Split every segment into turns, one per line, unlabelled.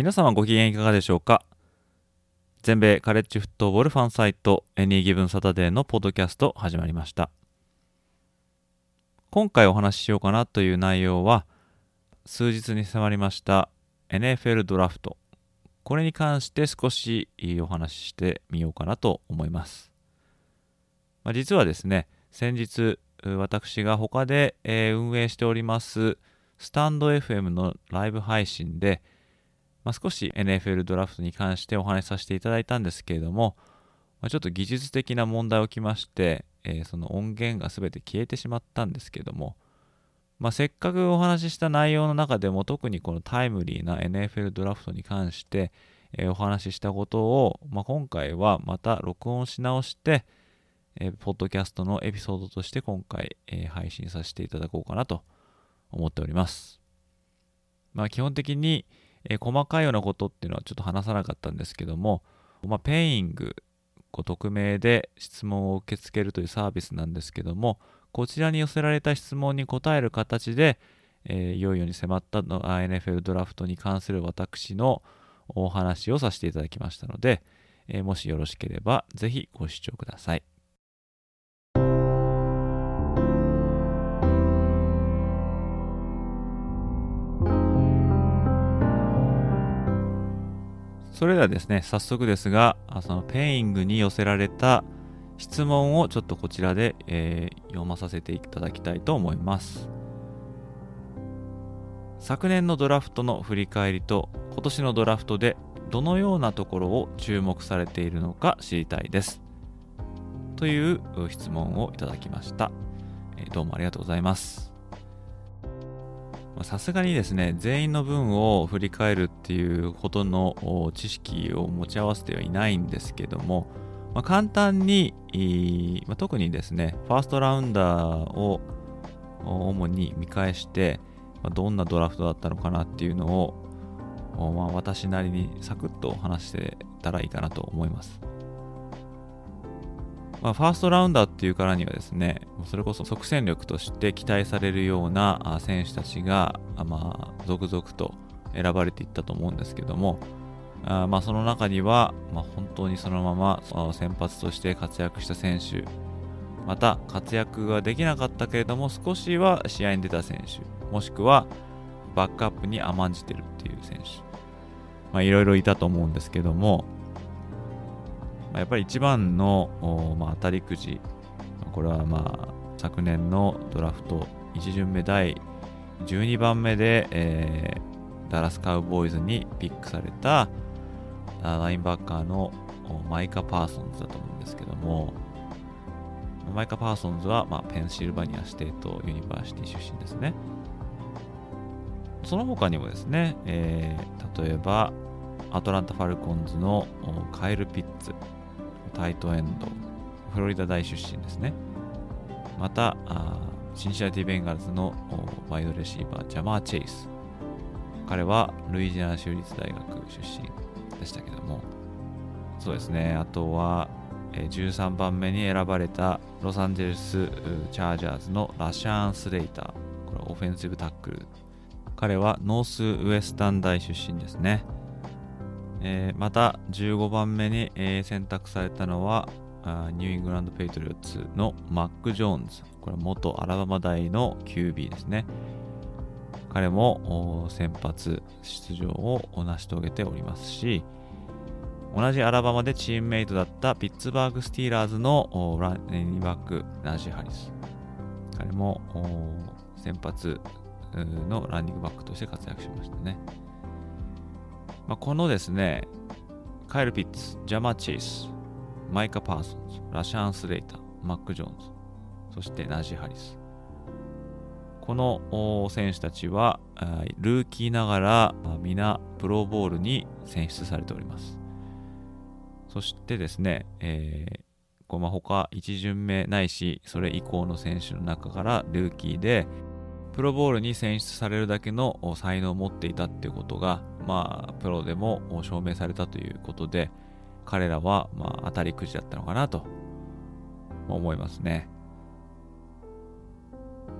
皆様ご機嫌いかがでしょうか？全米カレッジフットボールファンサイト Any Given Saturday のポッドキャスト始まりました。今回お話ししようかなという内容は数日に迫りました NFL ドラフト。これに関して少しお話ししてみようかなと思います、まあ、実はですね先日私が他で運営しておりますスタンド FM のライブ配信でまあ、少し NFL ドラフトに関してお話しさせていただいたんですけれども、まあ、ちょっと技術的な問題起きまして、えー、その音源が全て消えてしまったんですけれども、まあ、せっかくお話しした内容の中でも特にこのタイムリーな NFL ドラフトに関して、えー、お話ししたことを、まあ、今回はまた録音し直して、えー、ポッドキャストのエピソードとして今回、えー、配信させていただこうかなと思っております。まあ、基本的に、えー、細かいようなことっていうのはちょっと話さなかったんですけども、まあ、ペイング、こう匿名で質問を受け付けるというサービスなんですけども、こちらに寄せられた質問に答える形で、えー、いよいよに迫ったの NFL ドラフトに関する私のお話をさせていただきましたので、えー、もしよろしければぜひご視聴ください。それではですね、早速ですが、そのペイングに寄せられた質問をちょっとこちらで、えー、読まさせていただきたいと思います。昨年のドラフトの振り返りと今年のドラフトでどのようなところを注目されているのか知りたいです。という質問をいただきました。どうもありがとうございます。さすがにですね、全員の分を振り返るっていうほどの知識を持ち合わせてはいないんですけども、まあ、簡単に、ま、特にですね、ファーストラウンダーを主に見返して、ま、どんなドラフトだったのかなっていうのを、まあ、私なりにサクッと話してたらいいかなと思います。まあ、ファーストラウンダーっていうからにはですね、それこそ即戦力として期待されるような選手たちが、まあ、続々と選ばれていったと思うんですけども、あまあ、その中には、まあ、本当にそのまま先発として活躍した選手、また活躍ができなかったけれども少しは試合に出た選手、もしくはバックアップに甘んじてるっていう選手、まあ、いろいろいたと思うんですけども、やっぱり一番の、まあ、当たりくじ、これはまあ昨年のドラフト1巡目第12番目で、えー、ダラスカウボーイズにピックされたラインバッカーのマイカ・パーソンズだと思うんですけども、マイカ・パーソンズは、まあ、ペンシルバニアステートユニバーシティ出身ですね。その他にもですね、えー、例えば、アトランタ・ファルコンズのカイル・ピッツ、タイトエンド、フロリダ大出身ですね。また、シンシナティ・ベンガルズのワイドレシーバー、ジャマー・チェイス。彼はルイジアナ州立大学出身でしたけども、そうですね、あとは、13番目に選ばれたロサンゼルスチャージャーズのラシャーン・スレイター。これオフェンシブタックル。彼はノースウエスタン大出身ですね。えー、また15番目に、えー、選択されたのはニューイングランド・ペイトリオッツのマック・ジョーンズ。これは元アラバマ大の QB ですね。彼も先発出場を成し遂げておりますし、同じアラバマでチームメイトだったピッツバーグ・スティーラーズのランニングバック、ナジー・ハリス。彼も先発のランニングバックとして活躍しましたね。まあ、このですね、カイル・ピッツ、ジャマ・チェイス、マイカ・パーソンズ、ラシャン・スレイター、マック・ジョーンズ、そしてナジ・ハリス。この選手たちはルーキーながら皆プロボールに選出されておりますそしてですね、えーこうまあ他1巡目ないしそれ以降の選手の中からルーキーでプロボールに選出されるだけの才能を持っていたっていうことが、まあ、プロでも証明されたということで、彼らは、まあ、当たりくじだったのかなと思いますね。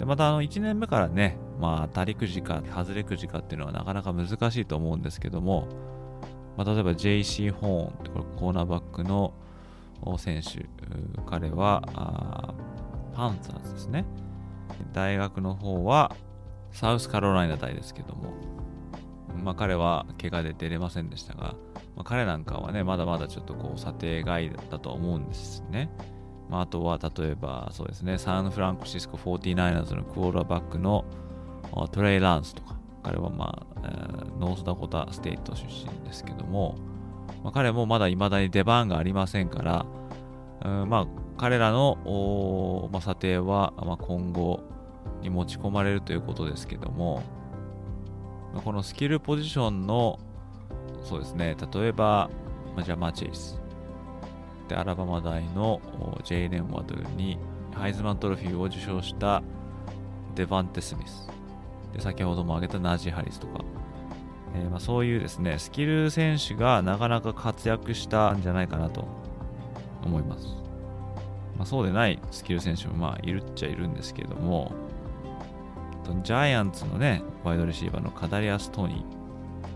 で、また、あの、1年目からね、まあ、当たりくじか、外れくじかっていうのはなかなか難しいと思うんですけども、まあ、例えば JC ホーン、これコーナーバックの選手、彼は、パンサーズですね。大学の方はサウスカロライナ大ですけども、まあ、彼は怪我で出れませんでしたが、まあ、彼なんかはね、まだまだちょっとこう査定外だと思うんですね。まあ、あとは例えばそうですね、サンフランシスコ 49ers のクォーターバックのトレイ・ランスとか、彼はまあ、えー、ノースダコタステイト出身ですけども、まあ、彼もまだ未だに出番がありませんから、うんまあ、彼らの、まあ、査定は、まあ、今後に持ち込まれるということですけども、このスキルポジションのそうですね例えば、ま、ジャマ・チェイス。でアラバマ大のジェイレン・ワドルにハイズマントロフィーを受賞したデバンテ・スミス。で先ほども挙げたナージ・ハリスとか、えー、まあそういうですねスキル選手がなかなか活躍したんじゃないかなと思います。まあ、そうでないスキル選手もまあいるっちゃいるんですけども、ジャイアンツのね、ワイドレシーバーのカダリアス・トニー。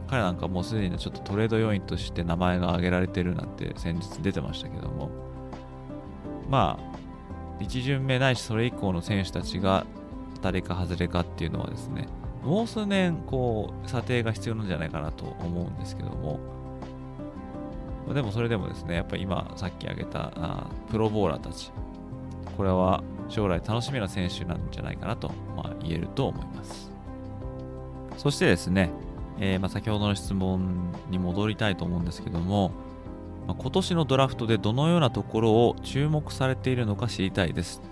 彼なんかもうすでにちょっとトレード要員として名前が挙げられてるなんて先日出てましたけども、まあ、1巡目ないしそれ以降の選手たちが誰か外れかっていうのはですね、もう数年、こう、査定が必要なんじゃないかなと思うんですけども、でもそれでもですね、やっぱり今さっき挙げたあプロボーラーたち、これは将来楽しみな選手なんじゃないかなと、まあ、言えると思います。そしてですね、えー、まあ先ほどの質問に戻りたいと思うんですけども、まあ、今年のドラフトでどのようなところを注目されているのか知りたいです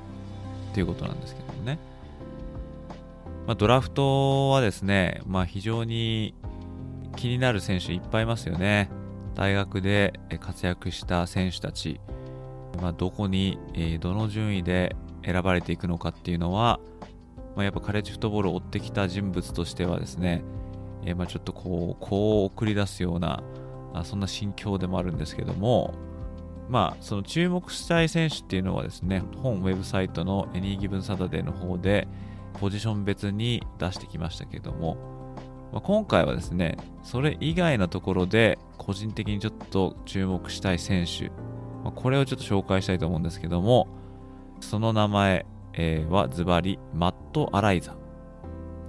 っていうことなんですけどもね。まあ、ドラフトはですね、まあ、非常に気になる選手いっぱいいますよね。大学で活躍した選手たち、まあ、どこに、えどの順位で選ばれていくのかっていうのは、まあ、やっぱカレッジフットボールを追ってきた人物としてはですね、えー、まあちょっとこう、こう送り出すような、あそんな心境でもあるんですけども、まあ、その注目したい選手っていうのはですね、本ウェブサイトの Any Given Saturday の方で、ポジション別に出してきましたけども、まあ、今回はですね、それ以外のところで個人的にちょっと注目したい選手、まあ、これをちょっと紹介したいと思うんですけども、その名前、えー、はズバリマット・アライザ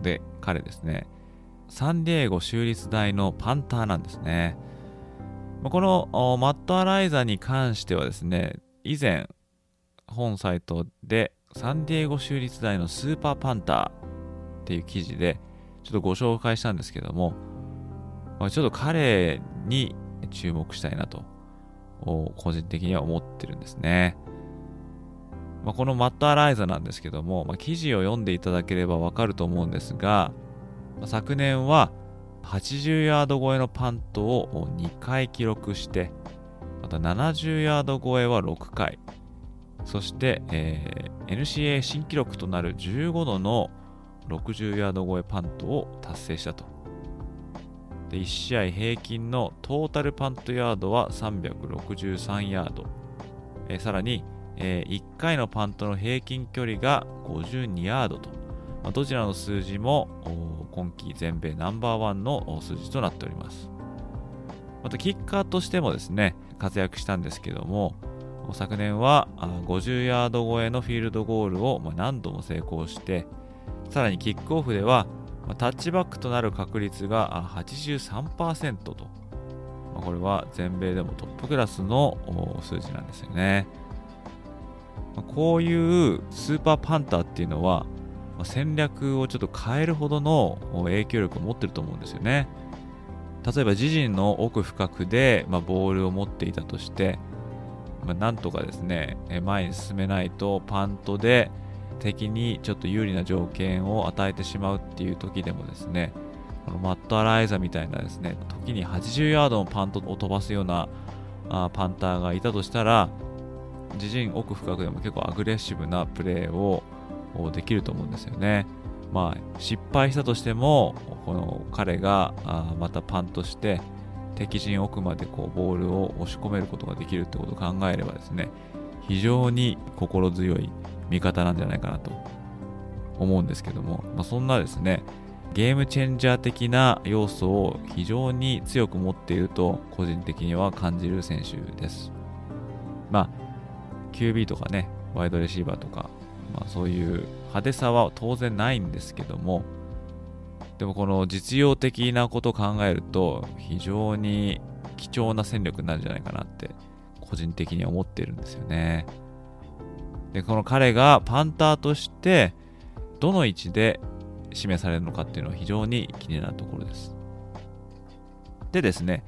で彼ですね、サンディエゴ州立大のパンターなんですね。このマット・アライザに関してはですね、以前本サイトでサンディエゴ州立大のスーパーパンターっていう記事でちょっとご紹介したんですけども、ちょっと彼に注目したいなと、個人的には思ってるんですね。まあ、このマット・アライザなんですけども、まあ、記事を読んでいただければわかると思うんですが、まあ、昨年は80ヤード超えのパントを2回記録して、また70ヤード超えは6回、そして、えー、NCA 新記録となる15度の60ヤード超えパントを達成したと。で1試合平均のトータルパントヤードは363ヤード。えー、さらに、えー、1回のパントの平均距離が52ヤードと。まあ、どちらの数字も今季全米ナンバーワンの数字となっております。またキッカーとしてもですね、活躍したんですけども、昨年は50ヤード超えのフィールドゴールを何度も成功して、さらにキックオフでは、タッチバックとなる確率が83%と、これは全米でもトップクラスの数字なんですよね。こういうスーパーパンターっていうのは、戦略をちょっと変えるほどの影響力を持ってると思うんですよね。例えば自陣の奥深くで、まあ、ボールを持っていたとして、まあ、なんとかですね、前に進めないとパントで、敵にちょっと有利な条件を与えてしまうっていう時でもですね、このマット・アライザみたいなですね、時に80ヤードのパントを飛ばすようなあパンターがいたとしたら、自陣奥深くでも結構アグレッシブなプレーをできると思うんですよね。まあ、失敗したとしても、この彼があまたパンとして、敵陣奥までこうボールを押し込めることができるってことを考えればですね、非常に心強い味方なんじゃないかなと思うんですけども、まあ、そんなですね、ゲームチェンジャー的な要素を非常に強く持っていると個人的には感じる選手です。まあ、QB とかね、ワイドレシーバーとか、まあ、そういう派手さは当然ないんですけども、でもこの実用的なことを考えると非常に貴重な戦力になるんじゃないかなって個人的に思ってるんですよね。で、この彼がパンターとしてどの位置で指名されるのかっていうのは非常に気になるところです。でですね、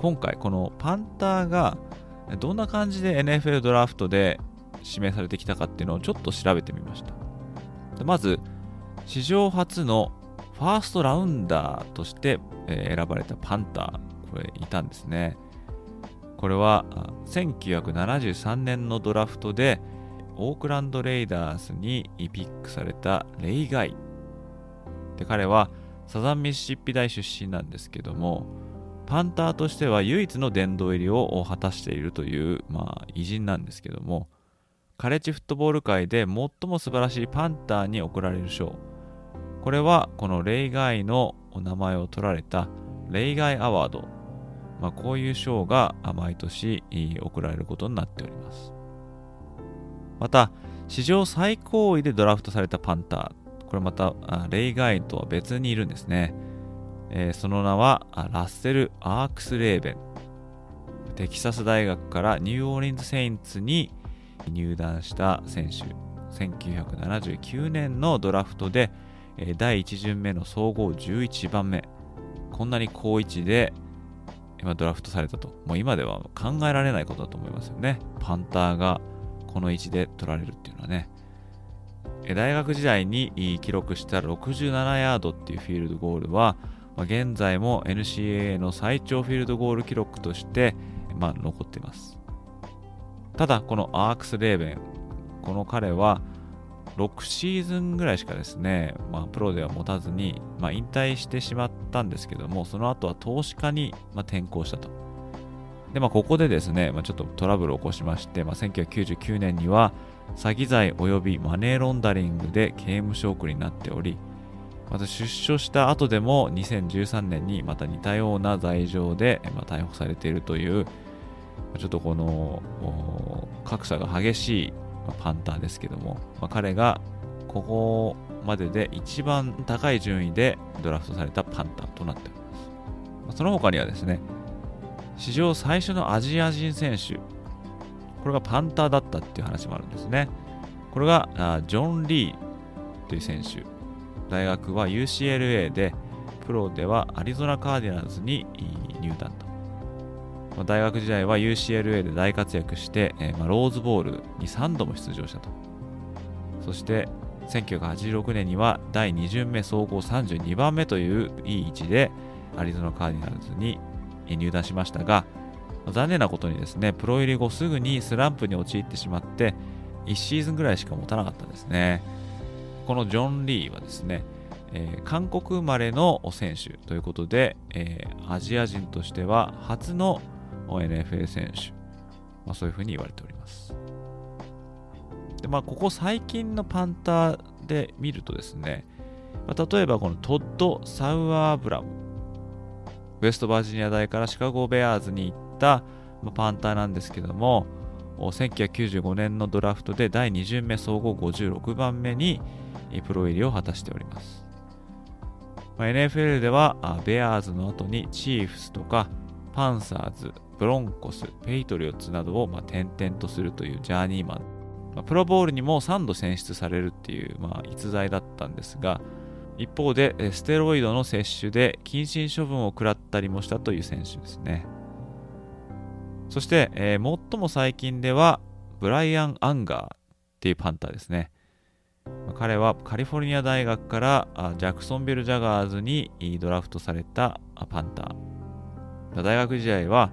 今回このパンターがどんな感じで NFL ドラフトで指名されてきたかっていうのをちょっと調べてみました。まず、史上初のファーストラウンダーとして、選ばれたパンター、これいたんですね。これは1973年のドラフトでオークランド・レイダースにピックされたレイガイ。で彼はサザンミシシッピ大出身なんですけども、パンターとしては唯一の殿堂入りを果たしているという、まあ、偉人なんですけども、カレッジフットボール界で最も素晴らしいパンターに贈られる賞、これはこのレイガイのお名前を取られたレイガイアワード、まあ、こういう賞が毎年贈られることになっております。また、史上最高位でドラフトされたパンター、これまたレイガイとは別にいるんですね。えー、その名はラッセル・アークス・レーベン。テキサス大学からニューオーリンズ・セインツに入団した選手。1979年のドラフトで第1巡目の総合11番目。こんなに高位置で今ドラフトされたと。もう今では考えられないことだと思いますよね。パンターがこの位置で取られるっていうのはね。大学時代に記録した67ヤードっていうフィールドゴールは、ま現在も NCAA の最長フィールドゴール記録として、まあ、残っています。ただ、このアークス・レーベン、この彼は、6シーズンぐらいしかですね、まあ、プロでは持たずに、まあ、引退してしまったんですけども、その後は投資家に、まあ、転向したと。で、まあ、ここでですね、まあ、ちょっとトラブルを起こしまして、まあ、1999年には、詐欺罪及びマネーロンダリングで刑務所送りになっており、また出所した後でも2013年にまた似たような罪状で、ま、逮捕されているという、ちょっとこの格差が激しいパンターですけども、まあ、彼がここまでで一番高い順位でドラフトされたパンターとなっております。その他にはですね、史上最初のアジア人選手、これがパンターだったっていう話もあるんですね。これがジョン・リーという選手。大学は UCLA で、プロではアリゾナカーディナルズに入団と。大学時代は UCLA で大活躍して、えー、まあ、ローズボールに3度も出場したと。そして1986年には第2巡目総合32番目といういい位置でアリゾナカーディナルズに入団しましたが、残念なことにですね、プロ入り後すぐにスランプに陥ってしまって、1シーズンぐらいしか持たなかったんですね。このジョン・リーはですね、えー、韓国生まれの選手ということで、えー、アジア人としては初の NFL 選手、まあ、そういうふうに言われております。で、まあ、ここ最近のパンターで見るとですね、まあ、例えばこのトッド・サウアーブラム、ウェストバージニア大からシカゴ・ベアーズに行ったまあパンターなんですけども、1995年のドラフトで第2巡目総合56番目にプロ入りを果たしております。まあ、NFL ではベアーズの後にチーフスとかパンサーズ、ブロンコス、ペイトリオッツなどをまあ転々とするというジャーニーマン。まあ、プロボールにも3度選出されるっていう、まあ、逸材だったんですが、一方でステロイドの摂取で謹慎処分を食らったりもしたという選手ですね。そして、えー、最も最近ではブライアン・アンガーっていうパンターですね。彼はカリフォルニア大学からジャクソンビル・ジャガーズにドラフトされたパンター。大学時代は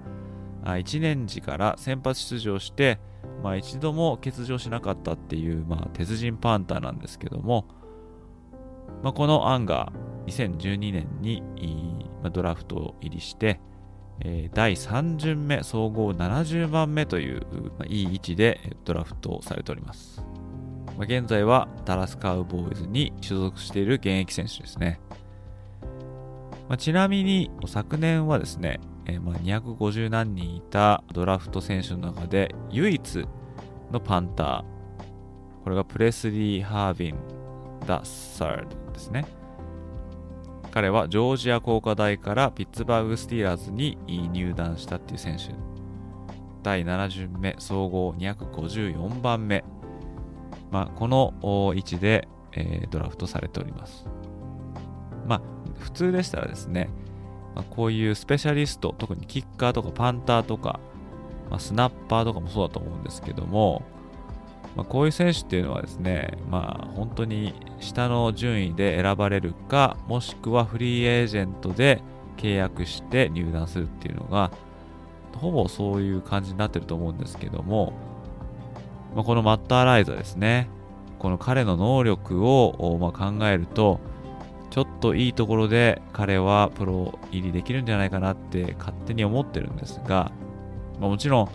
1年時から先発出場して、まあ、一度も欠場しなかったっていう、まあ、鉄人パンターなんですけども、まあ、この案が2012年に、ドラフト入りして、第3巡目総合70番目という、まあ、いい位置でドラフトされております。まあ、現在はダラスカウボーイズに所属している現役選手ですね。まあ、ちなみに昨年はですね、えー、まあ250何人いたドラフト選手の中で唯一のパンター、これがプレスリー・ハービン・ダ・サードですね。彼はジョージア工科大からピッツバーグ・スティーラーズに入団したっていう選手。第7巡目、総合254番目。まあ、この位置で、えー、ドラフトされております。まあ、普通でしたらですね、まあ、こういうスペシャリスト、特にキッカーとかパンターとか、まあ、スナッパーとかもそうだと思うんですけども、まあ、こういう選手っていうのはですね、まあ、本当に下の順位で選ばれるか、もしくはフリーエージェントで契約して入団するっていうのが、ほぼそういう感じになってると思うんですけども、まあ、このマッターライザーですね、この彼の能力を、まあ、考えると、ちょっといいところで彼はプロ入りできるんじゃないかなって勝手に思ってるんですが、まあ、もちろん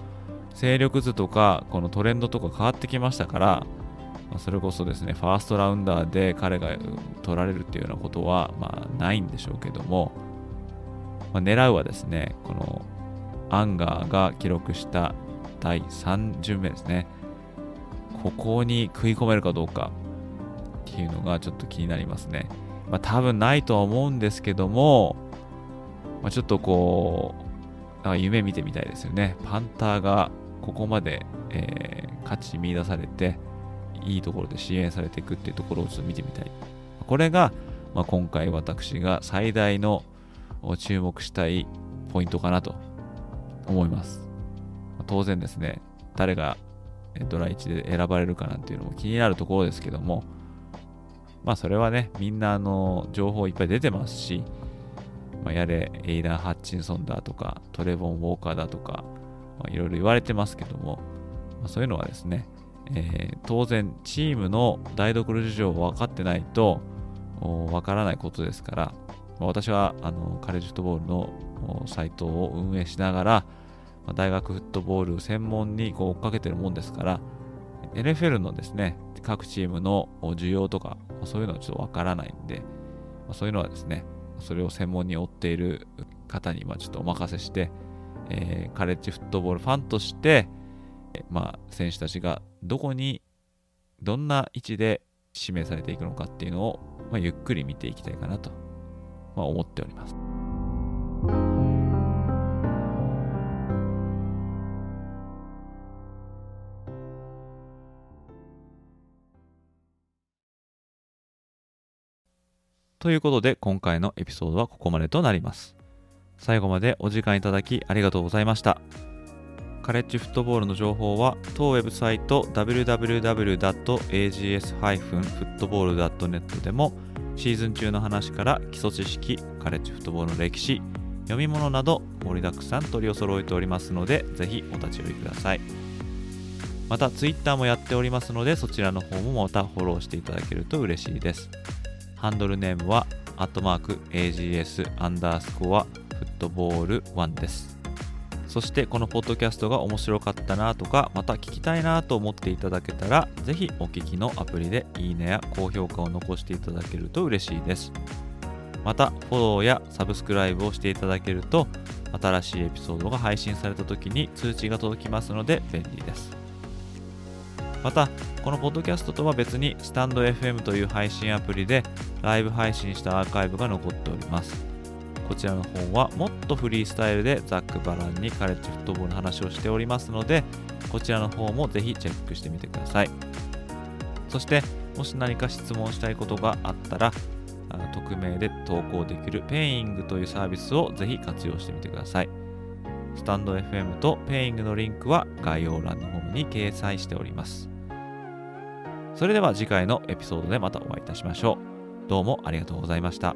勢力図とかこのトレンドとか変わってきましたから、まあ、それこそですね、ファーストラウンダーで彼が取られるっていうようなことは、まあ、ないんでしょうけども、まあ、狙うはですね、このアンガーが記録した第3巡目ですね。ここに食い込めるかどうかっていうのがちょっと気になりますね。まあ多分ないとは思うんですけども、まあ、ちょっとこう、なんか夢見てみたいですよね。パンターがここまで、えー、価値見出されて、いいところで支援されていくっていうところをちょっと見てみたい。これが、まあ、今回私が最大の注目したいポイントかなと思います。当然ですね、誰がドラ1で選ばれるかなんていうのも気になるところですけども、まあそれはね、みんなあの情報いっぱい出てますし、まあ、やれ、エイダン・ハッチンソンだとか、トレボン・ウォーカーだとか、いろいろ言われてますけども、まあ、そういうのはですね、えー、当然チームの台所事情を分かってないと分からないことですから、まあ、私はあのカレッジフットボールのサイトを運営しながら、まあ、大学フットボール専門にこう追っかけてるもんですから NFL のですね各チームの需要とかまそういうのはちょっとわからないんで、まあ、そういうのはですねそれを専門に追っている方にまちょっとお任せして、えー、カレッジフットボールファンとして、まあ、選手たちがどこにどんな位置で指名されていくのかっていうのを、まあ、ゆっくり見ていきたいかなと、まあ、思っております。ということで今回のエピソードはここまでとなります。最後までお時間いただきありがとうございました。カレッジフットボールの情報は当ウェブサイト www.ags-football.net でもシーズン中の話から基礎知識、カレッジフットボールの歴史、読み物など盛りだくさん取り揃えておりますのでぜひお立ち寄りください。また Twitter もやっておりますのでそちらの方もまたフォローしていただけると嬉しいです。ハンドルネームは、アットマーク AGS アンダースコアフットボール1です。そしてこのポッドキャストが面白かったなとか、また聞きたいなと思っていただけたら、ぜひお聞きのアプリでいいねや高評価を残していただけると嬉しいです。また、フォローやサブスクライブをしていただけると、新しいエピソードが配信された時に通知が届きますので便利です。また、このポッドキャストとは別に、スタンド FM という配信アプリでライブ配信したアーカイブが残っております。こちらの方はもっとフリースタイルでざっくばらんにカレッジフットボールの話をしておりますので、こちらの方もぜひチェックしてみてください。そして、もし何か質問したいことがあったら、匿名で投稿できる Peing というサービスをぜひ活用してみてください。スタンド FM とペイングのリンクは概要欄の方に掲載しております。それでは次回のエピソードでまたお会いいたしましょう。どうもありがとうございました。